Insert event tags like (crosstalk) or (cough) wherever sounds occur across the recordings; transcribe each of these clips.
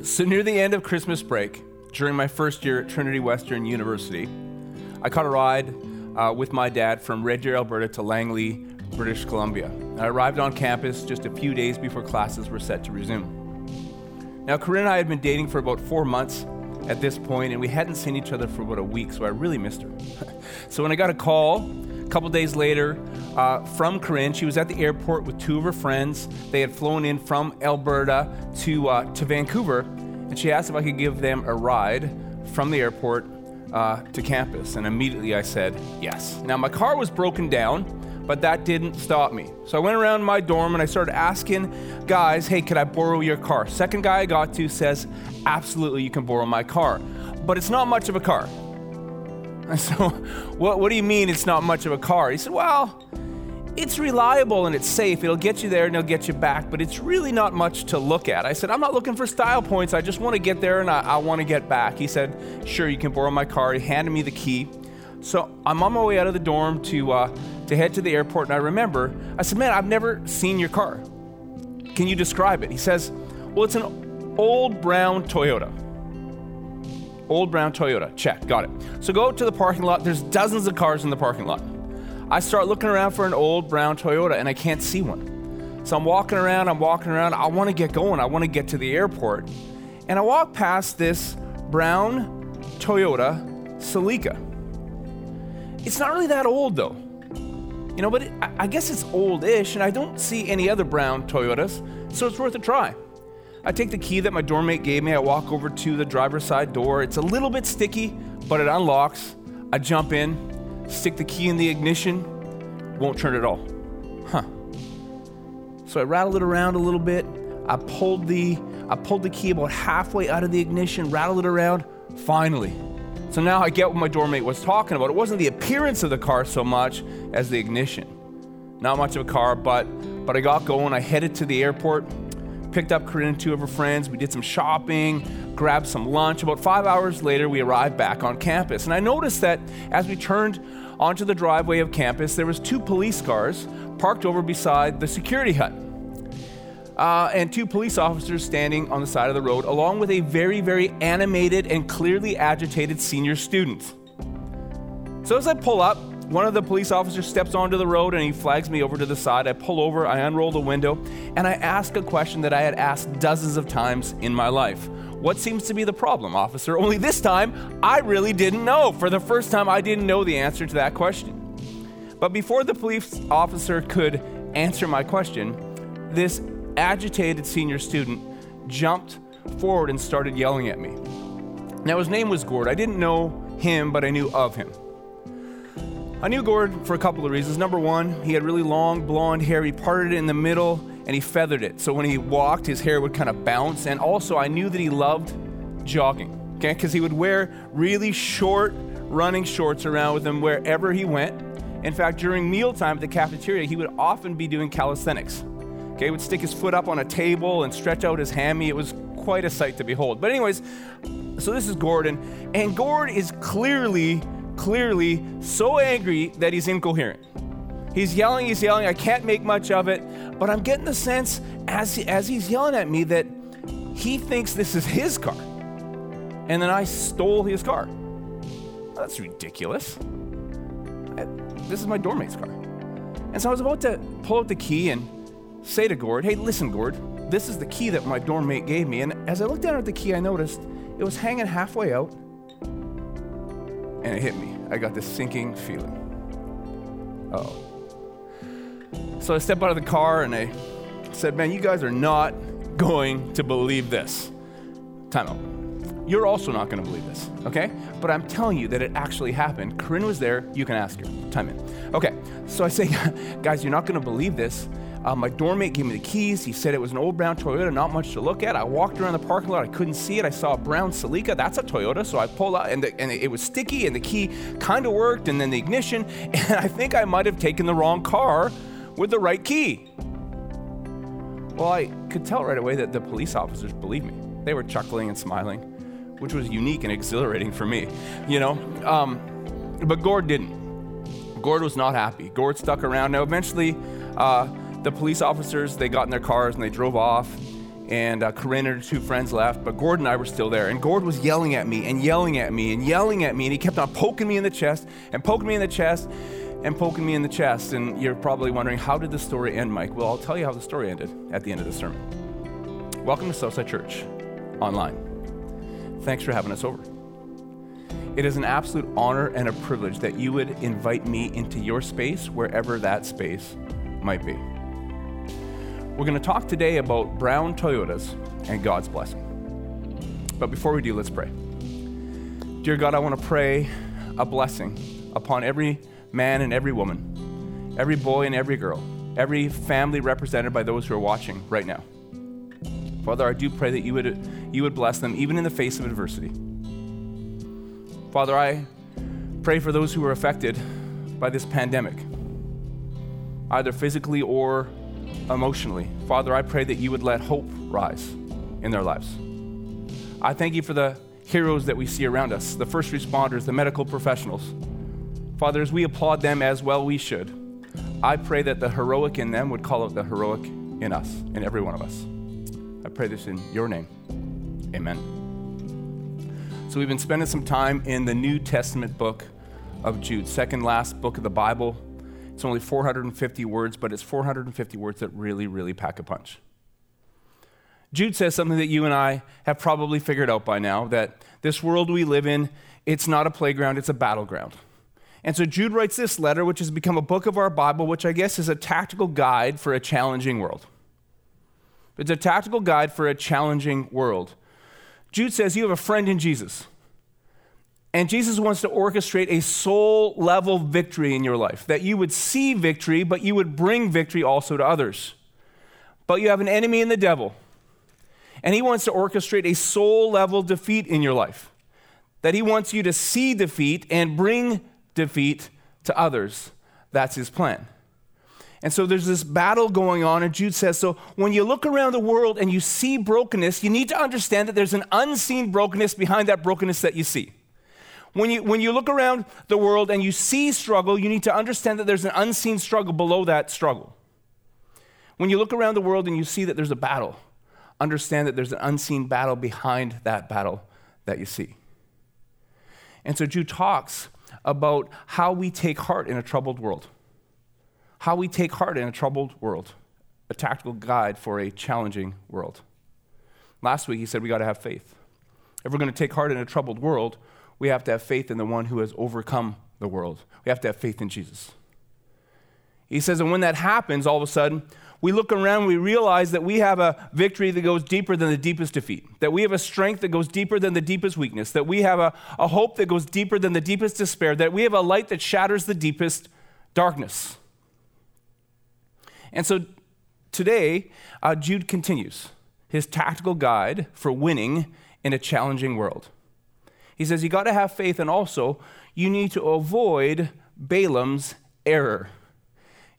So, near the end of Christmas break, during my first year at Trinity Western University, I caught a ride uh, with my dad from Red Deer, Alberta to Langley, British Columbia. I arrived on campus just a few days before classes were set to resume. Now, Corinne and I had been dating for about four months at this point, and we hadn't seen each other for about a week, so I really missed her. (laughs) so, when I got a call a couple days later uh, from Corinne, she was at the airport with two of her friends. They had flown in from Alberta to, uh, to Vancouver, and she asked if I could give them a ride from the airport uh, to campus. And immediately I said yes. Now, my car was broken down but that didn't stop me. So I went around my dorm and I started asking guys, hey, could I borrow your car? Second guy I got to says, absolutely, you can borrow my car. But it's not much of a car. And (laughs) so, what, what do you mean it's not much of a car? He said, well, it's reliable and it's safe. It'll get you there and it'll get you back, but it's really not much to look at. I said, I'm not looking for style points. I just want to get there and I, I want to get back. He said, Sure, you can borrow my car. He handed me the key. So I'm on my way out of the dorm to, uh, to head to the airport, and I remember, I said, Man, I've never seen your car. Can you describe it? He says, Well, it's an old brown Toyota. Old brown Toyota. Check, got it. So go to the parking lot. There's dozens of cars in the parking lot. I start looking around for an old brown Toyota, and I can't see one. So I'm walking around, I'm walking around. I want to get going, I want to get to the airport. And I walk past this brown Toyota Celica. It's not really that old though. You know, but it, I, guess it's old-ish, and I don't see any other brown Toyotas, so it's worth a try. I take the key that my dorm mate gave me. I walk over to the driver's side door. It's a little bit sticky, but it unlocks. I jump in, stick the key in the ignition, won't turn at all. Huh. So I rattled it around a little bit. I pulled the I pulled the key about halfway out of the ignition, rattled it around. Finally, so now I get what my doormate was talking about. It wasn't the appearance of the car so much as the ignition. Not much of a car, but but I got going. I headed to the airport, picked up Corinne and two of her friends. We did some shopping, grabbed some lunch. About five hours later, we arrived back on campus. And I noticed that as we turned onto the driveway of campus, there was two police cars parked over beside the security hut uh, and two police officers standing on the side of the road, along with a very, very animated and clearly agitated senior student. So as I pull up, one of the police officers steps onto the road and he flags me over to the side. I pull over, I unroll the window, and I ask a question that I had asked dozens of times in my life. What seems to be the problem, officer? Only this time, I really didn't know. For the first time, I didn't know the answer to that question. But before the police officer could answer my question, this agitated senior student jumped forward and started yelling at me. Now, his name was Gord. I didn't know him, but I knew of him. I knew Gord for a couple of reasons. Number one, he had really long blonde hair. He parted it in the middle and he feathered it. So when he walked, his hair would kind of bounce. And also, I knew that he loved jogging, okay? Because he would wear really short running shorts around with him wherever he went. In fact, during mealtime at the cafeteria, he would often be doing calisthenics. Okay, would stick his foot up on a table and stretch out his hammy. It was quite a sight to behold. But, anyways, so this is Gordon, and Gord is clearly, clearly so angry that he's incoherent. He's yelling, he's yelling. I can't make much of it, but I'm getting the sense as, as he's yelling at me that he thinks this is his car. And then I stole his car. That's ridiculous. I, this is my dorm mate's car. And so I was about to pull out the key and say to Gord, hey, listen, Gord, this is the key that my dorm mate gave me. And as I looked down at the key, I noticed it was hanging halfway out. And it hit me. I got this sinking feeling. Oh. So I stepped out of the car and I said, man, you guys are not going to believe this. Time out. You're also not going to believe this, okay? But I'm telling you that it actually happened. Corinne was there. You can ask her. Time in. Okay, so I say, (laughs) guys, you're not going to believe this. Uh, my dorm mate gave me the keys. He said it was an old brown Toyota, not much to look at. I walked around the parking lot. I couldn't see it. I saw a brown Celica. That's a Toyota. So I pulled out, and, the, and it was sticky, and the key kind of worked, and then the ignition. (laughs) And I think I might have taken the wrong car with the right key. Well, I could tell right away that the police officers believed me. They were chuckling and smiling, which was unique and exhilarating for me, you know? Um, but Gord didn't. Gord was not happy. Gord stuck around. Now, eventually, uh, the police officers, they got in their cars and they drove off. and uh, Corinne and her two friends left, but Gord and I were still there. And Gord was yelling at me and yelling at me and yelling at me, and he kept on poking me in the chest and poking me in the chest and poking me in the chest. And you're probably wondering, how did the story end, Mike? Well, I'll tell you how the story ended at the end of the sermon. Welcome to Southside Church online. Thanks for having us over. It is an absolute honor and a privilege that you would invite me into your space, wherever that space might be. We're going to talk today about brown Toyotas and God's blessing. But before we do, let's pray. Dear God, I want to pray a blessing upon every man and every woman, every boy and every girl, every family represented by those who are watching right now. Father, I do pray that you would, you would bless them even in the face of adversity. Father, I pray for those who are affected by this pandemic, either physically or emotionally. Father, I pray that you would let hope rise in their lives. I thank you for the heroes that we see around us, the first responders, the medical professionals. Father, as we applaud them as well we should, I pray that the heroic in them would call out the heroic in us, in every one of us. I pray this in your name. Amen. So we've been spending some time in the New Testament book of Jude, second last book of the Bible. It's only 450 words, but it's 450 words that really, really pack a punch. Jude says something that you and I have probably figured out by now that this world we live in, it's not a playground, it's a battleground. And so Jude writes this letter, which has become a book of our Bible, which I guess is a tactical guide for a challenging world. It's a tactical guide for a challenging world. Jude says, You have a friend in Jesus. And Jesus wants to orchestrate a soul level victory in your life, that you would see victory, but you would bring victory also to others. But you have an enemy in the devil, and he wants to orchestrate a soul level defeat in your life, that he wants you to see defeat and bring defeat to others. That's his plan. And so there's this battle going on, and Jude says, So when you look around the world and you see brokenness, you need to understand that there's an unseen brokenness behind that brokenness that you see. When you, when you look around the world and you see struggle, you need to understand that there's an unseen struggle below that struggle. When you look around the world and you see that there's a battle, understand that there's an unseen battle behind that battle that you see. And so Jude talks about how we take heart in a troubled world. How we take heart in a troubled world. A tactical guide for a challenging world. Last week he said we got to have faith. If we're going to take heart in a troubled world, we have to have faith in the one who has overcome the world. We have to have faith in Jesus. He says, and when that happens, all of a sudden, we look around, we realize that we have a victory that goes deeper than the deepest defeat, that we have a strength that goes deeper than the deepest weakness, that we have a, a hope that goes deeper than the deepest despair, that we have a light that shatters the deepest darkness. And so today, uh, Jude continues his tactical guide for winning in a challenging world. He says you got to have faith, and also you need to avoid Balaam's error.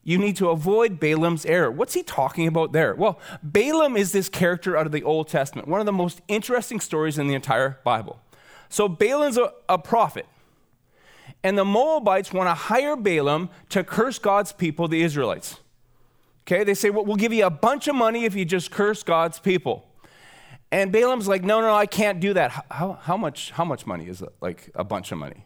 You need to avoid Balaam's error. What's he talking about there? Well, Balaam is this character out of the Old Testament, one of the most interesting stories in the entire Bible. So, Balaam's a, a prophet, and the Moabites want to hire Balaam to curse God's people, the Israelites. Okay, they say, well, we'll give you a bunch of money if you just curse God's people. And Balaam's like, no, no, I can't do that. How, how, much, how much money is it? Like a bunch of money.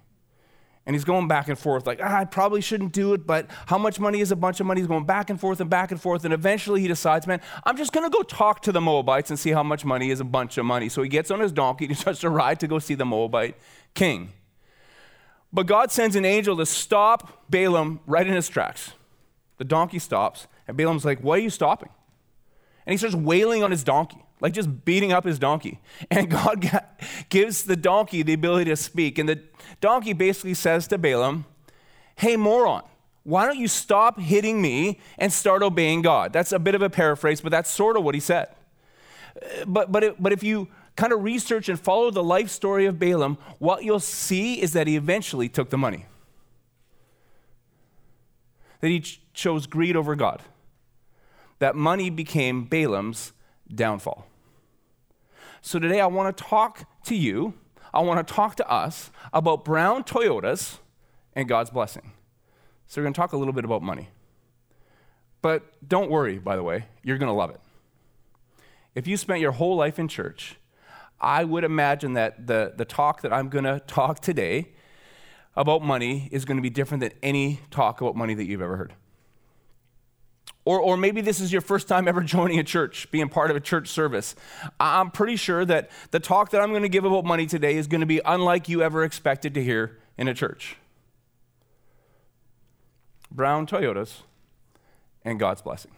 And he's going back and forth, like, ah, I probably shouldn't do it, but how much money is a bunch of money? He's going back and forth and back and forth. And eventually he decides, man, I'm just going to go talk to the Moabites and see how much money is a bunch of money. So he gets on his donkey and he (laughs) starts to ride to go see the Moabite king. But God sends an angel to stop Balaam right in his tracks. The donkey stops, and Balaam's like, Why are you stopping? And he starts wailing on his donkey like just beating up his donkey. (laughs) And God gives the donkey the ability to speak. And the donkey basically says to Balaam, Hey, moron, why don't you stop hitting me and start obeying God? That's a bit of a paraphrase, but that's sort of what he said. Uh, but, but, it, but if you kind of research and follow the life story of Balaam, what you'll see is that he eventually took the money. That he ch- chose greed over God. That money became Balaam's downfall. So today I want to talk to you, I want to talk to us about brown Toyotas and God's blessing. So we're going to talk a little bit about money. But don't worry, by the way, you're going to love it. if you spent your whole life in church, I would imagine that the, the talk that I'm going to talk today about money is going to be different than any talk about money that you've ever heard. Or, or maybe this is your first time ever (laughs) joining a church, being part of a church service. I'm pretty sure that the talk that I'm going to give about money today is going to be unlike you ever expected to hear in a church. Brown Toyotas and God's blessing.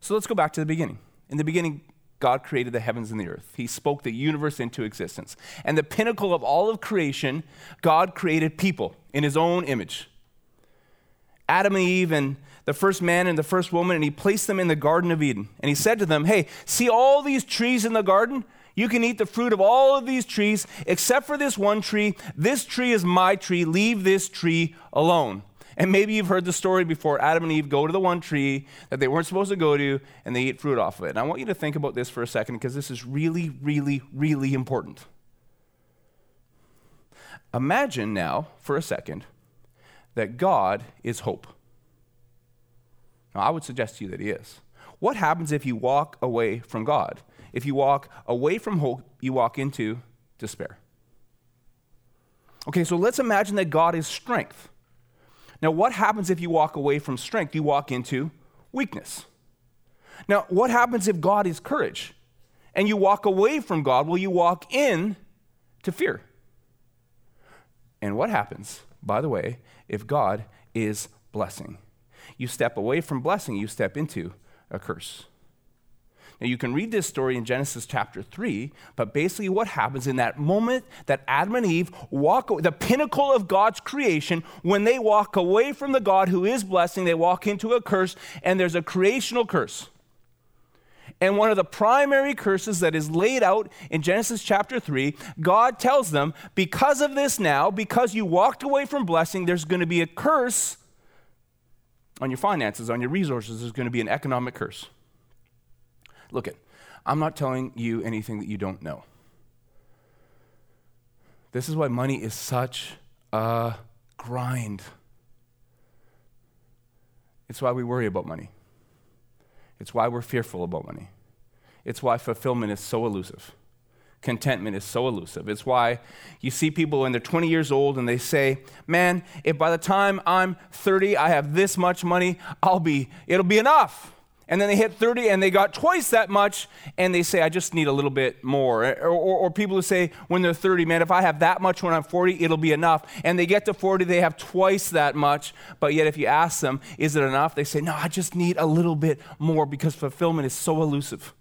So let's go back to the beginning. In the beginning, God created the heavens and the earth. He spoke the universe into existence. And the pinnacle of all of creation, God created people in his own image. Adam and Eve and the first man and the first woman, and he placed them in the Garden of Eden. And he said to them, Hey, see all these trees in the garden? You can eat the fruit of all of these trees except for this one tree. This tree is my tree. Leave this tree alone. And maybe you've heard the story before Adam and Eve go to the one tree that they weren't supposed to go to and they eat fruit off of it. And I want you to think about this for a second because this is really, really, really important. Imagine now, for a second, that God is hope. Now, I would suggest to you that He is. What happens if you walk away from God? If you walk away from hope, you walk into despair. Okay, so let's imagine that God is strength. Now, what happens if you walk away from strength? You walk into weakness. Now, what happens if God is courage and you walk away from God? Well, you walk in to fear. And what happens, by the way, if God is blessing? You step away from blessing, you step into a curse. Now, you can read this story in Genesis chapter 3, but basically, what happens in that moment that Adam and Eve walk, the pinnacle of God's creation, when they walk away from the God who is blessing, they walk into a curse, and there's a creational curse. And one of the primary curses that is laid out in Genesis chapter 3, God tells them, because of this now, because you walked away from blessing, there's going to be a curse on your finances, on your resources. There's going to be an economic curse. Look at, I'm not telling you anything that you don't know. This is why money is such a grind. It's why we worry about money. It's why we're fearful about money. It's why fulfillment is so elusive. Contentment is so elusive. It's why you see people when they're 20 years old and they say, Man, if by the time I'm 30 I have this much money, I'll be, it'll be enough. And then they hit 30 and they got twice that much and they say i just need a little bit more. Eh, or, or, or, people who say when they're 30 man if i have that much when i'm 40 it'll be enough. And they get to 40 they have twice that much. But yet if you ask them is it enough? they say no i just need a little bit more because fulfillment is so elusive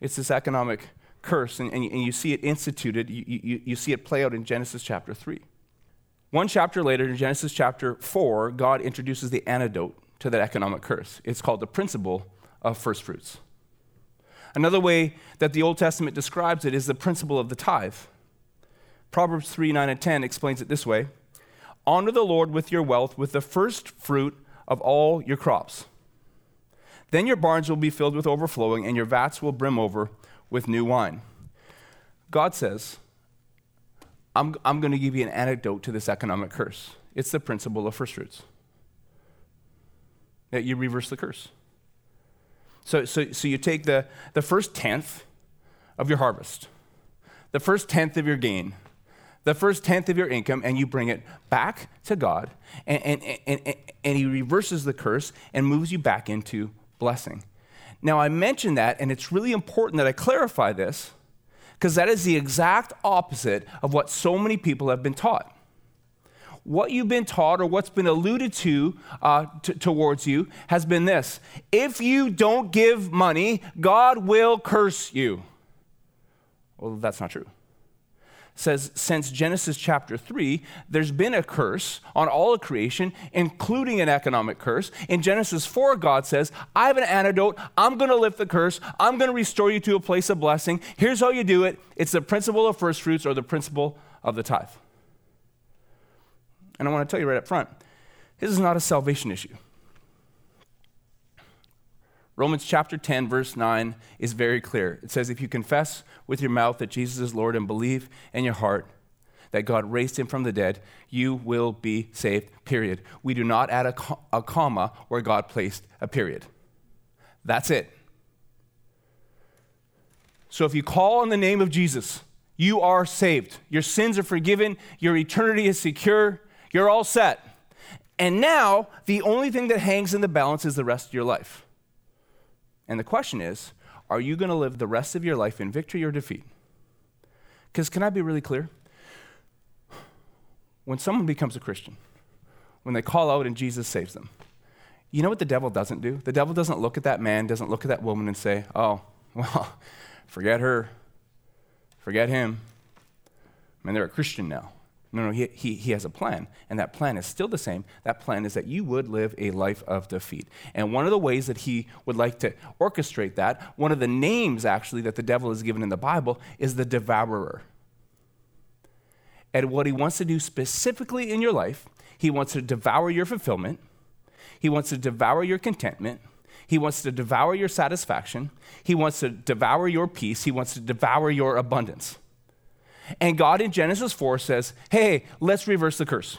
it's this economic curse and, and, you see it instituted you, you, you see it play out in genesis chapter 3 one chapter later in genesis chapter 4 god introduces the antidote to that economic curse. It's called the principle of first fruits. Another way that the Old Testament describes it is the principle of the tithe. Proverbs 3 9 and 10 explains it this way Honor the Lord with your wealth, with the first fruit of all your crops. Then your barns will be filled with overflowing, and your vats will brim over with new wine. God says, I'm, I'm going to give you an antidote to this economic curse. It's the principle of first fruits that you reverse the curse. So, so, so you take the, the first tenth of your harvest, the first tenth of your gain, the first tenth of your income, and you bring it back to God, and, and, and, and, and He reverses the curse and moves you back into blessing. Now, I mention that, and it's really important that I clarify this, because that is the exact opposite of what so many people have been taught what you've been taught or what's been alluded to uh, t- towards you has been this if you don't give money, God will curse you. Well, that's not true. Says since Genesis chapter 3, there's been a curse on all of creation, including an economic curse. In Genesis 4, God says, I have an antidote. I'm going to lift the curse. I'm going to restore you to a place of blessing. Here's how you do it it's the principle of first fruits or the principle of the tithe. And I want to tell you right up front this is not a salvation issue. Romans chapter 10, verse 9 is very clear. It says, If you confess with your mouth that Jesus is Lord and believe in your heart that God raised him from the dead, you will be saved, period. We do not add a, a comma where God placed a period. That's it. So if you call on the name of Jesus, you are saved. Your sins are forgiven. Your eternity is secure. You're all set. And now, the only thing that hangs in the balance is the rest of your life. And the question is are you going to live the rest of your life in victory or defeat? Because, can I be really clear? When someone becomes a Christian, when they call out and Jesus saves them, you know what the devil doesn't do? The devil doesn't look at that man, doesn't look at that woman and say, oh, (laughs) well, forget her, forget him. I mean, they're a Christian now. No, no, he, he, he has a plan, and that plan is still the same. That plan is that you would live a life of defeat. And one of the ways that he would like to orchestrate that, one of the names actually that the devil is given in the Bible, is the devourer. And what he wants to do specifically in your life, he wants to devour your fulfillment, he wants to devour your contentment. He wants to devour your satisfaction. He wants to devour your peace. He wants to devour your abundance. And God in Genesis 4 says, hey, let's reverse the curse.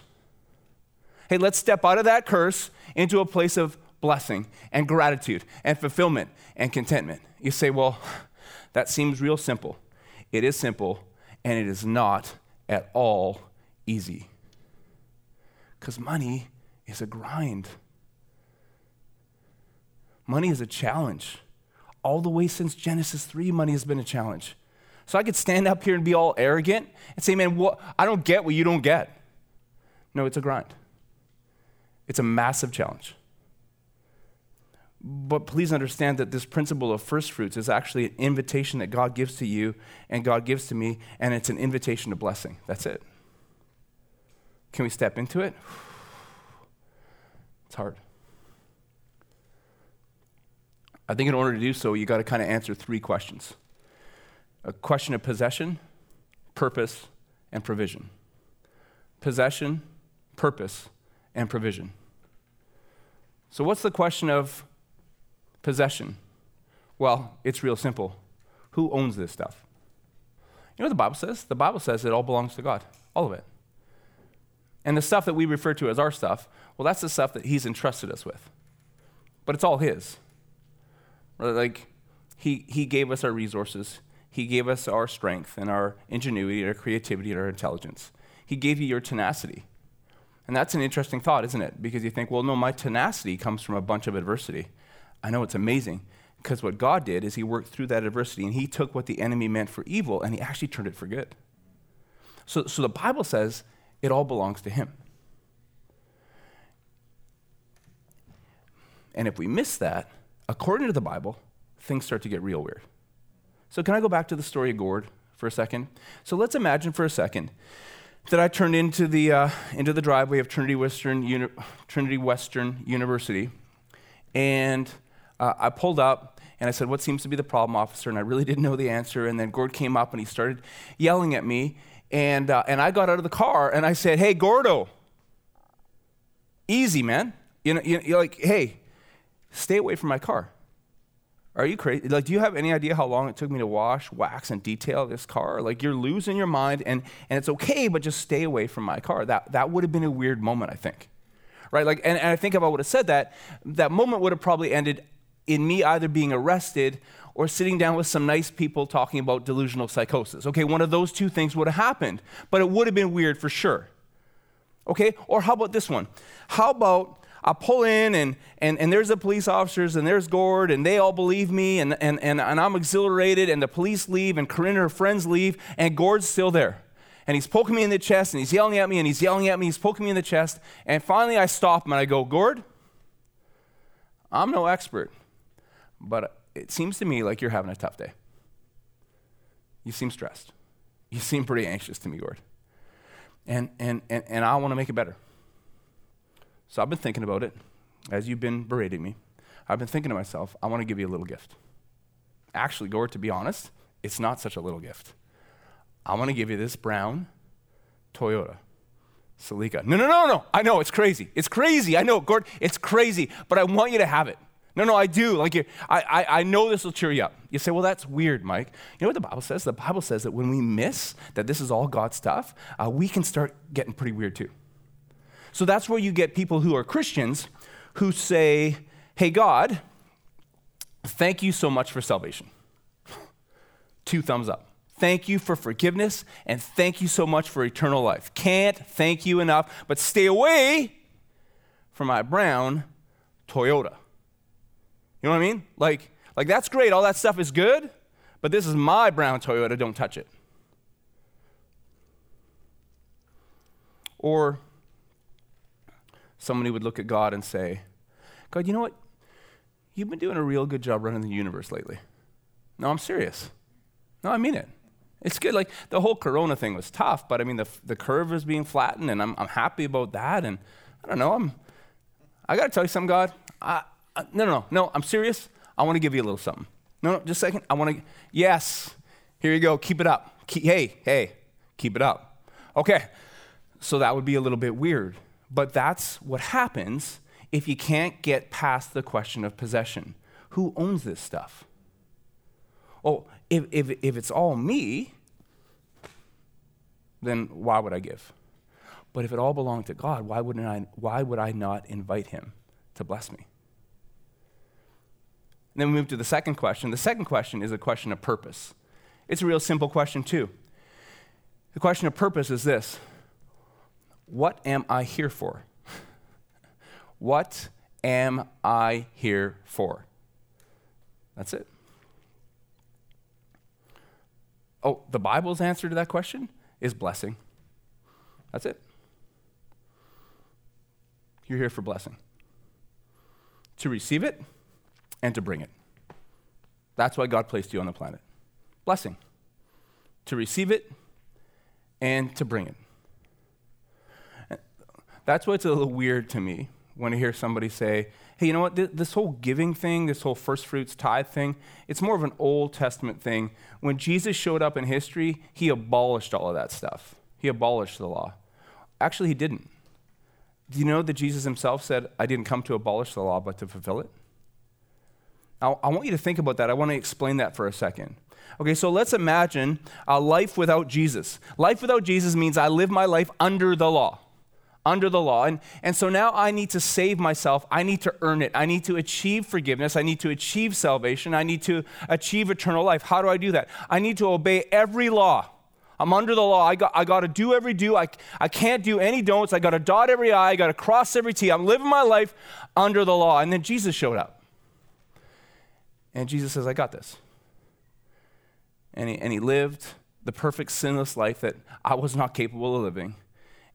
Hey, let's step out of that curse into a place of blessing and gratitude and fulfillment and contentment. You say, well, that seems real simple. It is simple, and it is not at all easy. Because money is a grind, money is a challenge. All the way since Genesis 3, money has been a challenge. So I could stand up here and be all arrogant and say, man, what, I don't get what you don't get. No, it's a grind, it's a massive challenge. But please understand that this principle of first fruits is actually an invitation that God gives to you and God gives to me, and it's an invitation to blessing. That's it. Can we step into it? It's hard. I think in order to do so, you got to kind of answer three questions a question of possession, purpose, and provision. Possession, purpose, and provision. So, what's the question of possession? Well, it's real simple. Who owns this stuff? You know what the Bible says? The Bible says it all belongs to God, all of it. And the stuff that we refer to as our stuff, well, that's the stuff that He's entrusted us with. But it's all His. Like, He, he gave us our resources, he gave us our strength and our ingenuity, and our creativity, and our intelligence. He gave you your tenacity. And that's an interesting thought, isn't it? Because you think, well, no, my tenacity comes from a bunch of adversity. I know it's amazing because what God did is He worked through that adversity and He took what the enemy meant for evil and He actually turned it for good. So, so the Bible says it all belongs to Him. And if we miss that, according to the Bible, things start to get real weird. So, can I go back to the story of Gord for a second? So, let's imagine for a second that I turned into the, uh, into the driveway of Trinity Western, Uni- Trinity Western University, and uh, I pulled up and I said, What seems to be the problem, officer? And I really didn't know the answer. And then Gord came up and he started yelling at me. And, uh, and I got out of the car and I said, Hey, Gordo, easy, man. You know, you're like, hey, stay away from my car. Are you crazy? Like, do you have any idea how long it took me to wash, wax, and detail this car? Like, you're losing your mind, and, and it's okay, but just stay away from my car. That, that would have been a weird moment, I think. Right? Like, and, and I think if I would have said that, that moment would have probably ended in me either being arrested or sitting down with some nice people talking about delusional psychosis. Okay, one of those two things would have happened, but it would have been weird for sure. Okay, or how about this one? How about I pull in and, and, and there's the police officers and there's Gord and they all believe me and, and, and, and I'm exhilarated and the police leave and Corinne and her friends leave and Gord's still there. And he's poking me in the chest and he's yelling at me and he's yelling at me, he's poking me in the chest. And finally I stop him and I go, Gord, I'm no expert, but it seems to me like you're having a tough day. You seem stressed. You seem pretty anxious to me, Gord. And, and, and, and I want to make it better. So I've been thinking about it as you've been berating me. I've been thinking to myself, I want to give you a little gift. Actually, Gord, to be honest, it's not such a little gift. I want to give you this brown Toyota Celica. No, no, no, no. I know it's crazy. It's crazy. I know, Gord, it's crazy, but I want you to have it. No, no, I do. Like, I, I, I know this will cheer you up. You say, well, that's weird, Mike. You know what the Bible says? The Bible says that when we miss that this is all God's stuff, uh, we can start getting pretty weird too. So that's where you get people who are Christians who say, Hey, God, thank you so much for salvation. (laughs) two thumbs up. Thank you for forgiveness and thank you so much for eternal life. Can't thank you enough, but stay away from my brown Toyota. You know what I mean? Like, like that's great, all that stuff is good, but this is my brown Toyota, don't touch it. Or somebody would look at God and say, God, you know what? You've been doing a real good job running the universe lately. No, I'm serious. No, I mean it. It's good. Like the whole Corona thing was tough, but I mean the the curve is being flattened, and I'm I'm happy about that. And I don't know. I'm I got to tell you something, God. I, I, no, no, no, no. I'm serious. I want to give you a little something. No, no, just a second. I want to. Yes. Here you go. Keep it up. Keep, hey, hey, keep it up. Okay. So that would be a little bit weird, but that's what happens if you can't get past the question of possession. Who owns this stuff? Oh, if, if, if it's all me, then why would I give? But if it all belonged to God, why, wouldn't I, why would I not invite Him to bless me? And then we move to the second question. The second question is a question of purpose. It's a real simple question, too. The question of purpose is this What am I here for? (laughs) what am I here for? That's it. Oh, the Bible's answer to that question is blessing. That's it. You're here for blessing. To receive it and to bring it. That's why God placed you on the planet. Blessing. To receive it and to bring it. That's why it's a little weird to me when I hear somebody say, hey, you know what, this whole giving thing, this whole first fruits tithe thing, it's more of an Old Testament thing. When Jesus showed up in history, he abolished all of that stuff. He abolished the law. Actually, he didn't. Do you know that Jesus himself said, I didn't come to abolish the law, but to fulfill it? Now, I want you to think about that. I want to explain that for a second. Okay, so let's imagine a life without Jesus. Life without Jesus means I live my life under the law under the law. And, and so now I need to save myself. I need to earn it. I need to achieve forgiveness. I need to achieve salvation. I need to achieve eternal life. How do I do that? I need to obey every law. I'm under the law. I got, I got to do every do. I, I can't do any don'ts. I got to dot every I. I got to cross every T. I'm living my life under the law. And then Jesus showed up. And Jesus says, I got this. And he, and he lived the perfect sinless life that I was not capable of living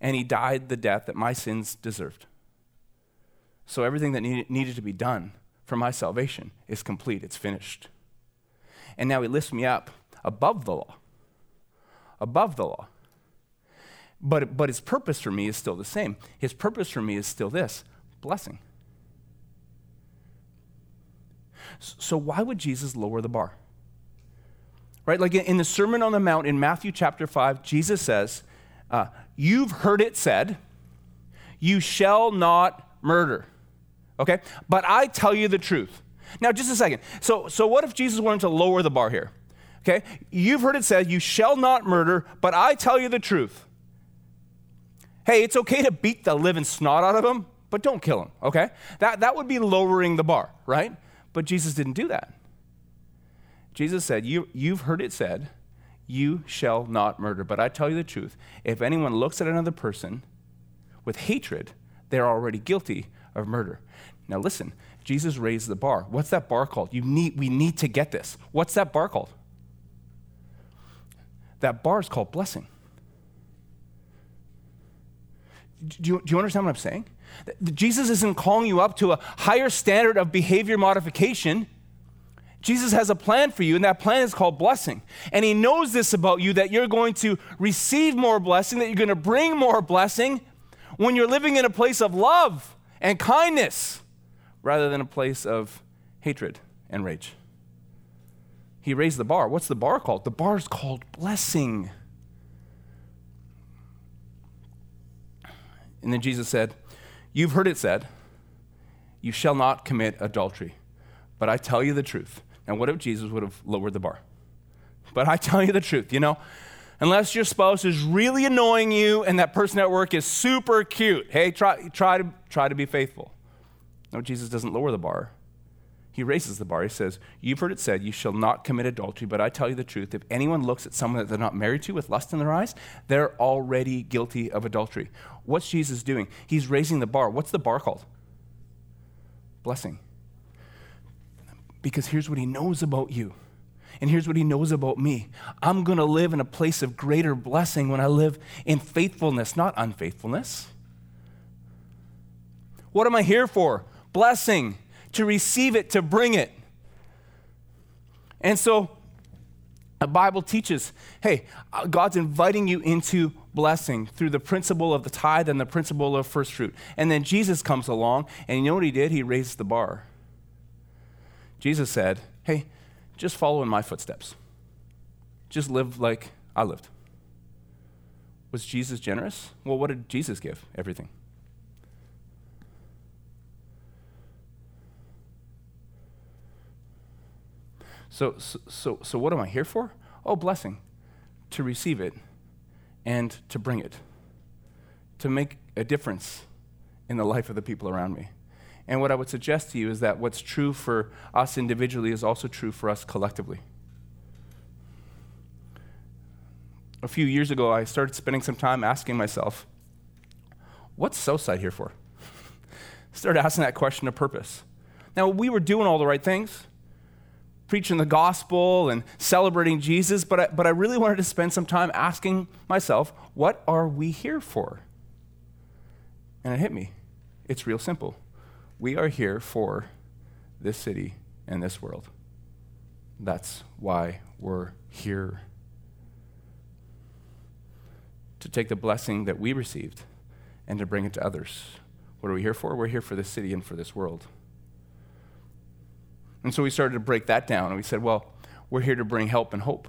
and he died the death that my sins deserved. So everything that needed to be done for my salvation is complete, it's finished. And now he lifts me up above the law, above the law. But, but his purpose for me is still the same. His purpose for me is still this blessing. So, why would Jesus lower the bar? Right? Like in the Sermon on the Mount in Matthew chapter 5, Jesus says, uh, You've heard it said, you shall not murder. Okay? But I tell you the truth. Now, just a second. So, so what if Jesus wanted to lower the bar here? Okay? You've heard it said, you shall not murder, but I tell you the truth. Hey, it's okay to beat the living snot out of him, but don't kill him, okay? That, that would be lowering the bar, right? But Jesus didn't do that. Jesus said, you, You've heard it said, you shall not murder. But I tell you the truth if anyone looks at another person with hatred, they're already guilty of murder. Now listen, Jesus raised the bar. What's that bar called? You need, we need to get this. What's that bar called? That bar is called blessing. Do you, do you understand what I'm saying? Jesus isn't calling you up to a higher standard of behavior modification. Jesus has a plan for you, and that plan is called blessing. And He knows this about you that you're going to receive more blessing, that you're going to bring more blessing when you're living in a place of love and kindness rather than a place of hatred and rage. He raised the bar. What's the bar called? The bar is called blessing. And then Jesus said, You've heard it said, you shall not commit adultery. But I tell you the truth and what if Jesus would have lowered the bar? But I tell you the truth, you know, unless your spouse is really annoying you and that person at work is super cute, hey, try, try, to, try to be faithful. No, Jesus doesn't lower the bar. He raises the bar. He says, You've heard it said, You shall not commit adultery, but I tell you the truth. If anyone looks at someone that they're not married to with lust in their eyes, they're already guilty of adultery. What's Jesus doing? He's raising the bar. What's the bar called? Blessing. Because here's what he knows about you. And here's what he knows about me I'm going to live in a place of greater blessing when I live in faithfulness, not unfaithfulness. What am I here for? Blessing to receive it, to bring it. And so the Bible teaches hey, uh, God's inviting you into blessing through the principle of the tithe and the principle of first fruit. And then Jesus comes along, and you know what he did? He raised the bar. Jesus said, hey, just follow in my footsteps. Just live like I lived. Was Jesus generous? Well, what did Jesus give? Everything. So, so, so, what am I here for? Oh, blessing. To receive it and to bring it, to make a difference in the life of the people around me. And what I would suggest to you is that what's true for us individually is also true for us collectively. A few years ago, I started spending some time asking myself, what's Southside here for? (laughs) started asking that question of purpose. Now, we were doing all the right things preaching the gospel and celebrating Jesus, but I, but I really wanted to spend some time asking myself, what are we here for? And it hit me. It's real simple. We are here for this city and this world. That's why we're here. To take the blessing that we received and to bring it to others. What are we here for? We're here for this city and for this world. And so we started to break that down and we said, well, we're here to bring help and hope.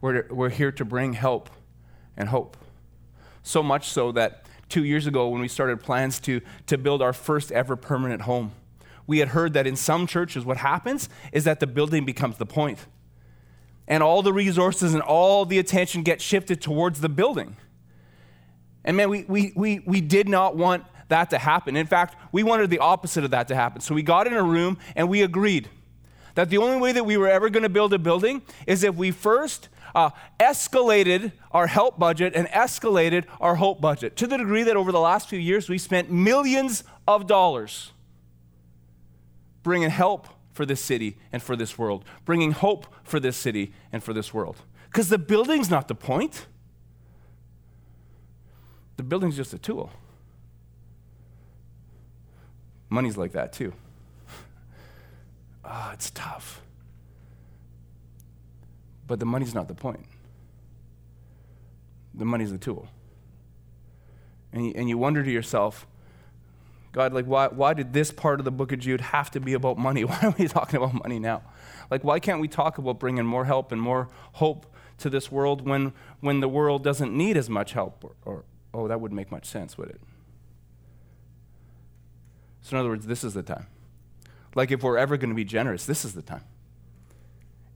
We're, to, we're here to bring help and hope. So much so that two years ago, when we started plans to, to build our first ever permanent home, we had heard that in some churches, what happens is that the building becomes the point. And all the resources and all the attention get shifted towards the building. And man, we, we, we, we did not want that to happen. In fact, we wanted the opposite of that to happen. So we got in a room and we agreed that the only way that we were ever going to build a building is if we first uh, escalated our help budget and escalated our hope budget to the degree that over the last few years we spent millions of dollars bringing help for this city and for this world, bringing hope for this city and for this world. Because the building's not the point, the building's just a tool. Money's like that too. Oh, (laughs) it's tough. But the money's not the point. The money's the tool. And you, and you wonder to yourself, God, like, why, why did this part of the book of Jude have to be about money? (laughs) Why are we talking about money now? Like, why can't we talk about bringing more help and more hope to this world when, when the world doesn't need as much help? Or, or oh, that wouldn't make much sense, would it? So, in other words, this is the time. Like, if we're ever going to be generous, this is the time.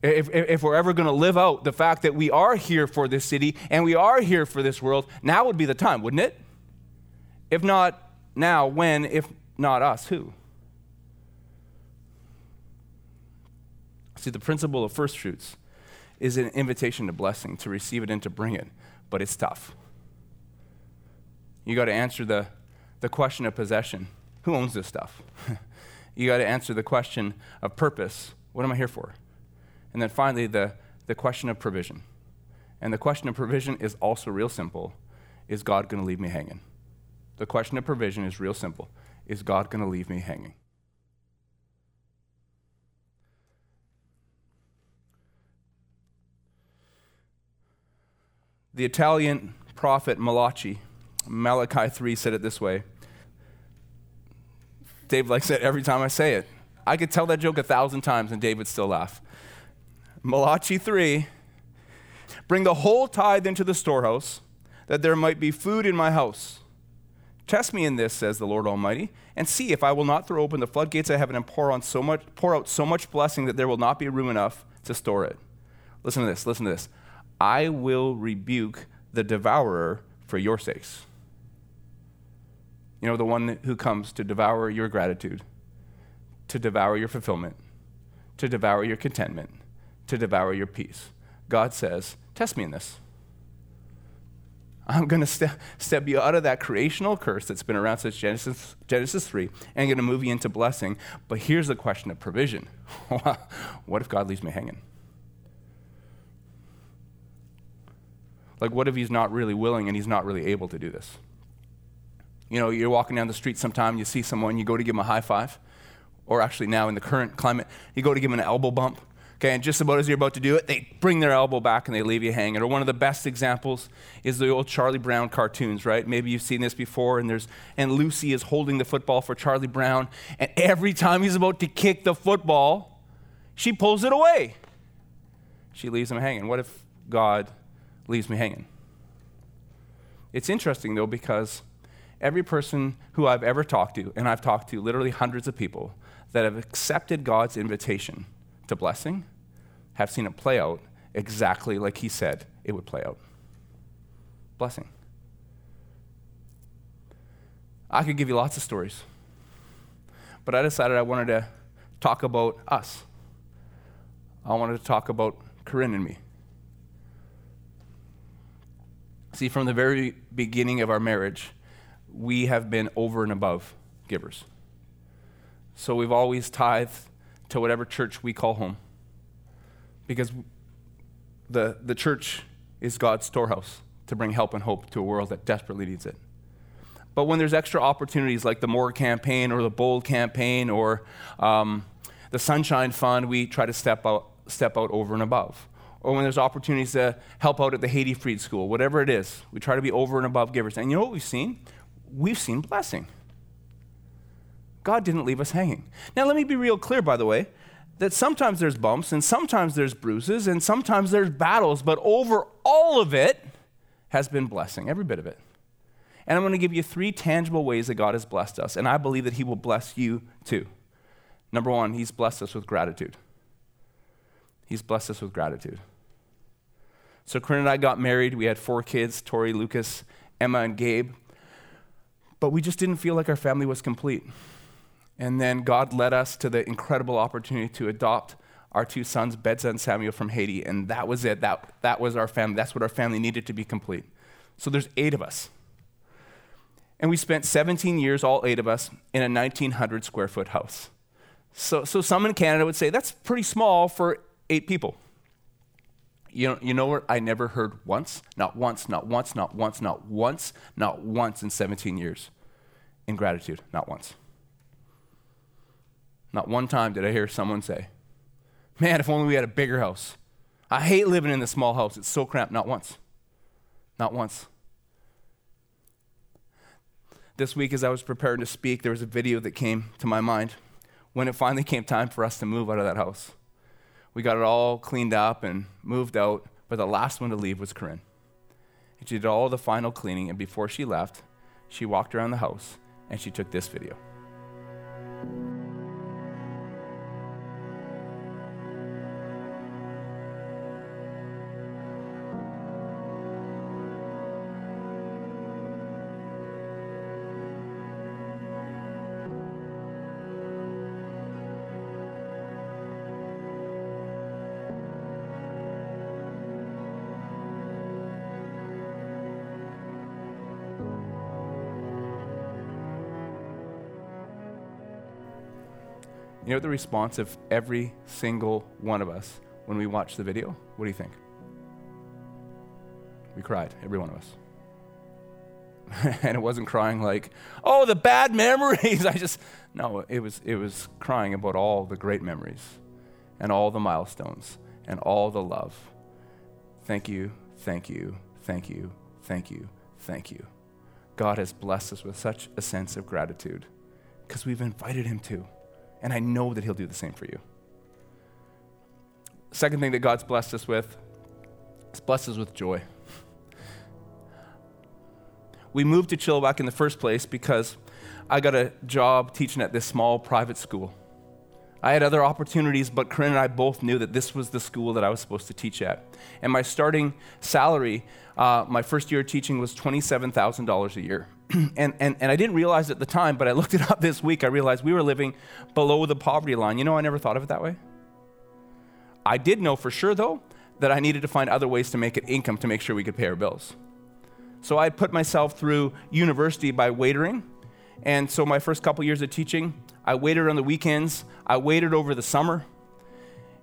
If, if, we're ever going to live out the fact that we are here for this city and we are here for this world, now would be the time, wouldn't it? If not now, when? If not us, who? See, the principle of first fruits is an invitation to blessing, to receive it and to bring it, but it's tough. You got to answer the, the question of possession. Who owns this stuff? (laughs) you got to answer the question of purpose. What am I here for? And then finally, the, the question of provision. And the question of provision is also real simple Is God going to leave me hanging? The question of provision is real simple Is God going to leave me hanging? The Italian prophet Malachi, Malachi 3 said it this way Dave likes it every time I say it. I could tell that joke a thousand times and Dave would still laugh. Malachi 3 Bring the whole tithe into the storehouse, that there might be food in my house. Test me in this, says the Lord Almighty, and see if I will not throw open the floodgates of heaven and pour, on so much, pour out so much blessing that there will not be room enough to store it. Listen to this, listen to this. I will rebuke the devourer for your sakes. You know, the one who comes to devour your gratitude, to devour your fulfillment, to devour your contentment, to devour your peace. God says, Test me in this. I'm going to step, step you out of that creational curse that's been around since Genesis, Genesis 3 and going to move you into blessing. But here's the question of provision (laughs) what if God leaves me hanging? Like, what if he's not really willing and he's not really able to do this? You know, you're walking down the street sometime, you see someone, you go to give them a high five, or actually now in the current climate, you go to give them an elbow bump. Okay, and just about as you're about to do it, they bring their elbow back and they leave you hanging. Or one of the best examples is the old Charlie Brown cartoons, right? Maybe you've seen this before, and there's and Lucy is holding the football for Charlie Brown, and every time he's about to kick the football, she pulls it away. She leaves him hanging. What if God leaves me hanging? It's interesting though, because every person who I've ever talked to, and I've talked to literally hundreds of people that have accepted God's invitation to blessing have seen it play out exactly like he said it would play out. Blessing. I could give you lots of stories, but I decided I wanted to talk about us. I wanted to talk about Corinne and me. See, from the very beginning of our marriage, we have been over and above givers. So we've always tithed to whatever church we call home. Because the, the church is God's storehouse to bring help and hope to a world that desperately needs it. But when there's extra opportunities like the More campaign or the Bold campaign or um, the Sunshine Fund, we try to step out, step out over and above. Or when there's opportunities to help out at the Haiti Freed School, whatever it is, we try to be over and above givers. And you know what we've seen? We've seen blessing. God didn't leave us hanging. Now, let me be real clear, by the way, that sometimes there's bumps and sometimes there's bruises and sometimes there's battles, but over all of it has been blessing, every bit of it. And I'm going to give you three tangible ways that God has blessed us, and I believe that He will bless you too. Number one, He's blessed us with gratitude. He's blessed us with gratitude. So, Corinne and I got married. We had four kids Tori, Lucas, Emma, and Gabe. But we just didn't feel like our family was complete. And then God led us to the incredible opportunity to adopt our two sons, Bedza and Samuel, from Haiti. And that was it. That, that was our family. That's what our family needed to be complete. So there's eight of us. And we spent 17 years, all eight of us, in a 1,900 square foot house. So, so some in Canada would say that's pretty small for eight people. You know, you know what I never heard once? Not once, not once, not once, not once, not once in 17 years. In gratitude, not once. Not one time did I hear someone say, Man, if only we had a bigger house. I hate living in the small house. It's so cramped. Not once. Not once. This week, as I was preparing to speak, there was a video that came to my mind when it finally came time for us to move out of that house. We got it all cleaned up and moved out, but the last one to leave was Corinne. And she did all the final cleaning, and before she left, she walked around the house and she took this video. Know the response of every single one of us when we watched the video? What do you think? We cried, every one of us. (laughs) and it wasn't crying like, oh, the bad memories. (laughs) I just, no, it was, it was crying about all the great memories and all the milestones and all the love. Thank you, thank you, thank you, thank you, thank you. God has blessed us with such a sense of gratitude because we've invited Him to. And I know that He'll do the same for you. Second thing that God's blessed us with is blessed us with joy. We moved to Chilliwack in the first place because I got a job teaching at this small private school. I had other opportunities, but Corinne and I both knew that this was the school that I was supposed to teach at. And my starting salary, uh, my first year of teaching, was $27,000 a year. (clears throat) and, and, and I didn't realize at the time, but I looked it up this week. I realized we were living below the poverty line. You know, I never thought of it that way. I did know for sure, though, that I needed to find other ways to make it income to make sure we could pay our bills. So I put myself through university by waitering. And so my first couple years of teaching, I waited on the weekends, I waited over the summer.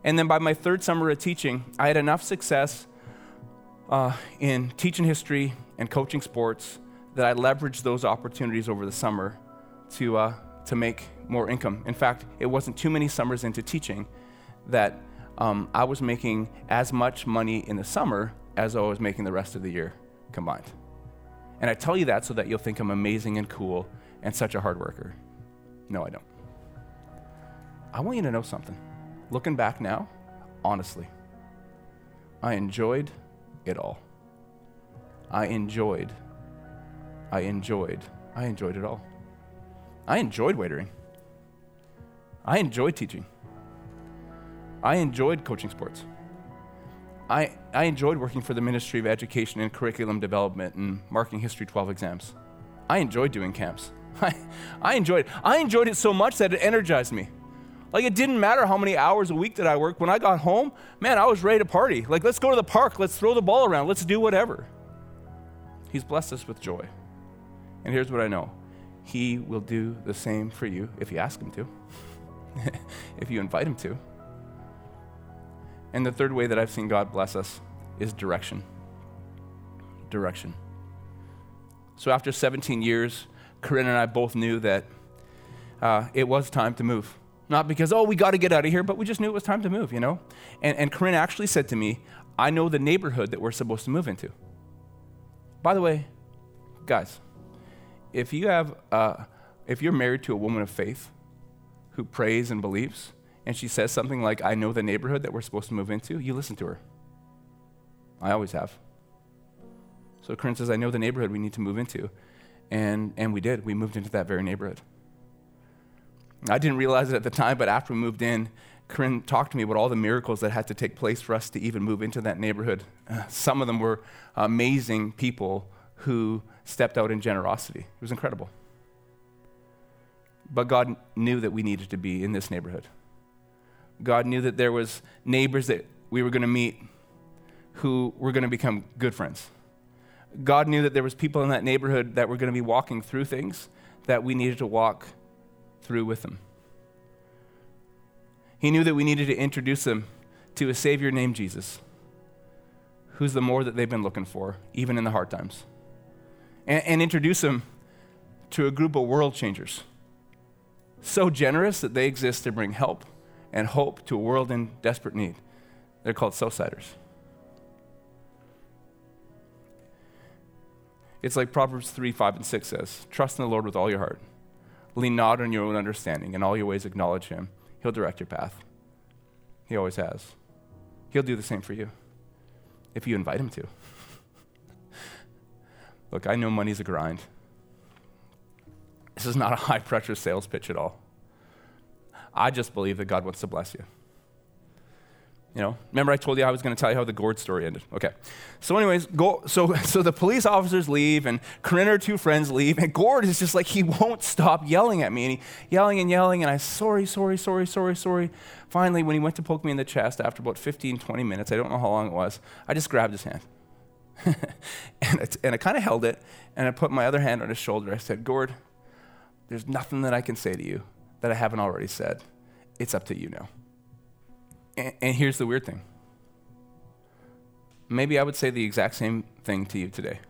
And then by my third summer of teaching, I had enough success uh, in teaching history and coaching sports that I leveraged those opportunities over the summer to, uh, to make more income. In fact, it wasn't too many summers into teaching that um, I was making as much money in the summer as I was making the rest of the year combined. And I tell you that so that you'll think I'm amazing and cool and such a hard worker. No, I don't. I want you to know something. Looking back now, honestly, I enjoyed it all. I enjoyed, I enjoyed, I enjoyed it all. I enjoyed waitering. I enjoyed teaching. I enjoyed coaching sports. I, I enjoyed working for the Ministry of Education and Curriculum Development and marking History 12 exams. I enjoyed doing camps. (laughs) I, I enjoyed it. I enjoyed it so much that it energized me. Like it didn't matter how many hours a week that I worked. When I got home, man, I was ready to party. Like let's go to the park, let's throw the ball around, let's do whatever. He's blessed us with joy. And here's what I know. He will do the same for you if you ask him to. (laughs) if you invite him to. And the third way that I've seen God bless us is direction. Direction. So after 17 years, Corinne and I both knew that uh, it was time to move. Not because, oh, we got to get out of here, but we just knew it was time to move, you know? And, and Corinne actually said to me, I know the neighborhood that we're supposed to move into. By the way, guys, if you have, uh, if you're married to a woman of faith who prays and believes, and she says something like, I know the neighborhood that we're supposed to move into, you listen to her. I always have. So Corinne says, I know the neighborhood we need to move into. And, and we did. We moved into that very neighborhood. I didn't realize it at the time, but after we moved in, Corinne talked to me about all the miracles that had to take place for us to even move into that neighborhood. Uh, some of them were amazing people who stepped out in generosity. It was incredible. But God knew that we needed to be in this neighborhood. God knew that there was neighbors that we were going to meet who were going to become good friends. God knew that there was people in that neighborhood that were going to be walking through things that we needed to walk through with them. He knew that we needed to introduce them to a Savior named Jesus, who's the more that they've been looking for, even in the hard times. And, and introduce them to a group of world changers, so generous that they exist to bring help and hope to a world in desperate need. They're called Southsiders. It's like Proverbs 3, 5, and 6 says Trust in the Lord with all your heart. Lean not on your own understanding. In all your ways, acknowledge Him. He'll direct your path. He always has. He'll do the same for you if you invite Him to. Look, I know money's a grind. This is not a (laughs) high pressure sales pitch at all. I just believe that God wants to bless you. You know, remember I told you I was going to tell you how the Gord story ended. Okay. So, anyways, go, so (laughs) so the police officers leave, and Corinne and her two friends leave, and Gord is just like he won't stop yelling at me, and he yelling and yelling, and I sorry, sorry, sorry, sorry, sorry. Finally, when he went to poke me in the chest after about 15, 20 minutes, I don't know how long it was, I just grabbed his hand, (laughs) and I, and I kind of held it, and I put my other hand on his shoulder. I said, Gord, there's nothing that I can say to you that I haven't already said. It's up to you now. And, and here's the weird thing maybe I would say the exact same thing to you today.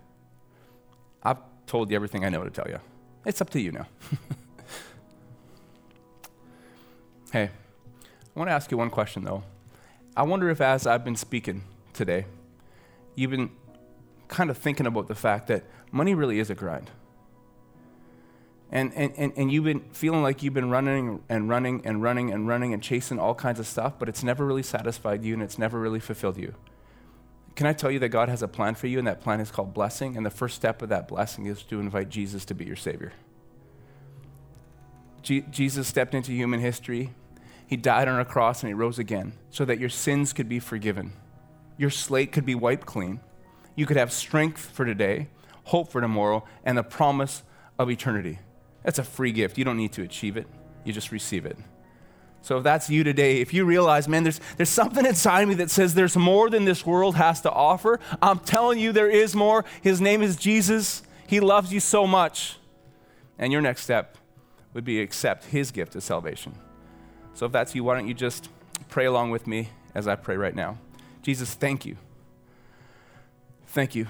I've told you everything I know to tell you. It's up to you now. (laughs) hey, I want to ask you one question though. I wonder if, as I've been speaking today, you've been kind of thinking about the fact that money really is a grind and, and, and, and you've been feeling like you've been running and running and running and running and chasing all kinds of stuff, but it's never really satisfied you and it's never really fulfilled you. Can I tell you that God has a plan for you, and that plan is called blessing? And the first step of that blessing is to invite Jesus to be your Savior. Je- Jesus stepped into human history. He died on a cross and he rose again so that your sins could be forgiven. Your slate could be wiped clean. You could have strength for today hope for tomorrow, and the promise of eternity. That's a free gift. You don't need to achieve it, you just receive it. So if that's you today, if you realize, man, there's, there's something inside me that says there's more than this world has to offer, I'm telling you there is more. His name is Jesus. He loves you so much. And your next step would be accept his gift of salvation. So if that's you, why don't you just pray along with me as I pray right now? Jesus, thank you. Thank you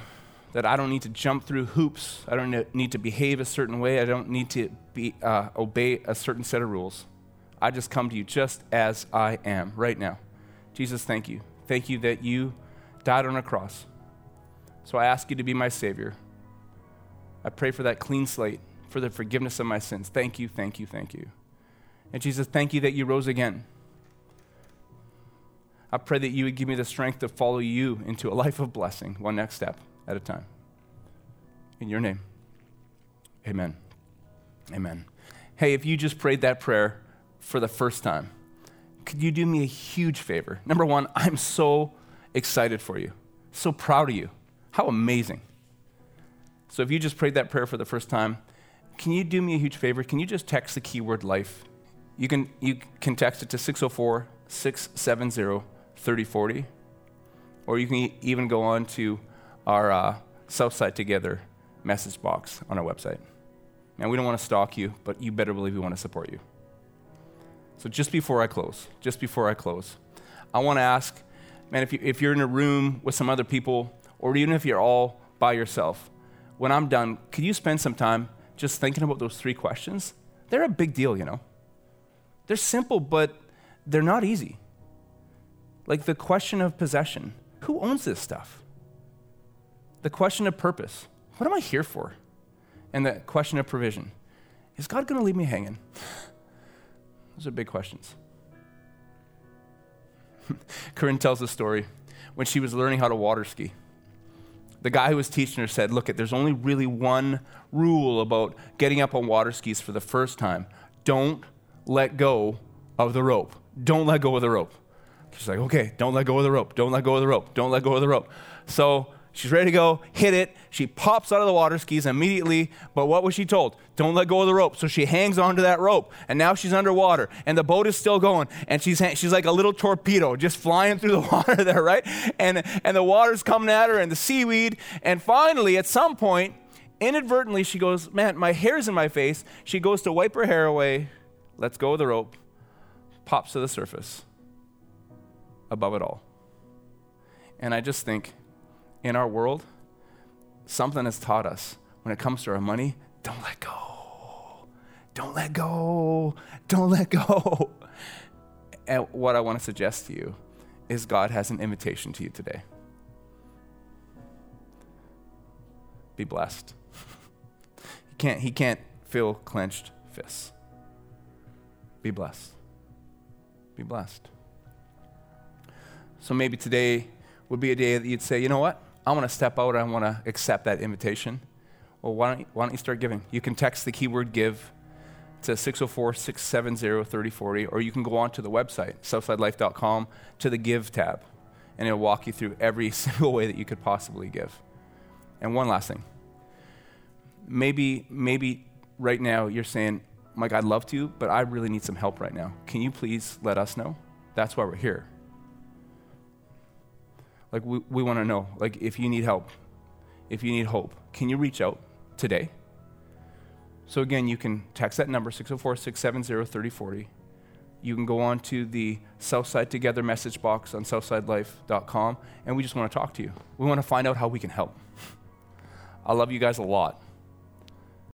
that I don't need to jump through hoops. I don't need to behave a certain way. I don't need to be, uh, obey a certain set of rules. I just come to you just as I am right now. Jesus, thank you. Thank you that you died on a cross. So I ask you to be my Savior. I pray for that clean slate, for the forgiveness of my sins. Thank you, thank you, thank you. And Jesus, thank you that you rose again. I pray that you would give me the strength to follow you into a life of blessing, one next step at a time. In your name, amen. Amen. Hey, if you just prayed that prayer for the first time, could you do me a huge favor? Number one, I'm so excited for you, so proud of you. How amazing. So if you just prayed that prayer for the first time, can you do me a huge favor? Can you just text the keyword life? You can, you can text it to 604 670 3040, or you can even go on to our uh, Southside Together message box on our website. And we don't want to stalk you, but you better believe we want to support you. So just before I close, just before I close, I want to ask, man, if, you, if you're in a room with some other people, or even if you're all by yourself, when I'm done, could you spend some time just thinking about those three questions? They're a big deal, you know. They're simple, but they're not easy. Like the question of possession who owns this stuff? the question of purpose what am I here for? And the question of provision is God going to leave me hanging? (sighs) Those are big questions. (laughs) Corinne tells a story when she was learning how to water ski. The guy who was teaching her said, Look, there's only really one rule about getting up on water skis for the first time. Don't let go of the rope. Don't let go of the rope. She's like, Okay, don't let go of the rope. Don't let go of the rope. Don't let go of the rope. So She's ready to go, hit it. She pops out of the water skis immediately. But what was she told? Don't let go of the rope. So she hangs onto that rope. And now she's underwater. And the boat is still going. And she's, she's like a little torpedo just flying through the (laughs) water there, right? And, and the water's coming at her and the seaweed. And finally, at some point, inadvertently, she goes, Man, my hair's in my face. She goes to wipe her hair away, lets go of the rope, pops to the surface above it all. And I just think, in our world, something has taught us when it comes to our money don't let go. Don't let go. Don't let go. (laughs) And what I want to suggest to you is God has an invitation to you today. Be blessed. (laughs) he can't, he can't feel clenched fists. Be blessed. Be blessed. So maybe today would be a day that you'd say, you know what? I want to step out. I want to accept that invitation. Well, why don't, you, why don't you start giving? You can text the keyword give to 604 670 3040, or you can go on to the website, southsidelife.com, to the give tab, and it'll walk you through every (laughs) single way that you could possibly give. And one last thing. Maybe, maybe right now you're saying, Mike, I'd love to, but I really need some help right now. Can you please let us know? That's why we're here. Like, we, we want to know, like, if you need help, if you need hope, can you reach out today? So, again, you can text that number, 604 670 3040. You can go on to the Southside Together message box on southsidelife.com, and we just want to talk to you. We want to find out how we can help. I love you guys a lot.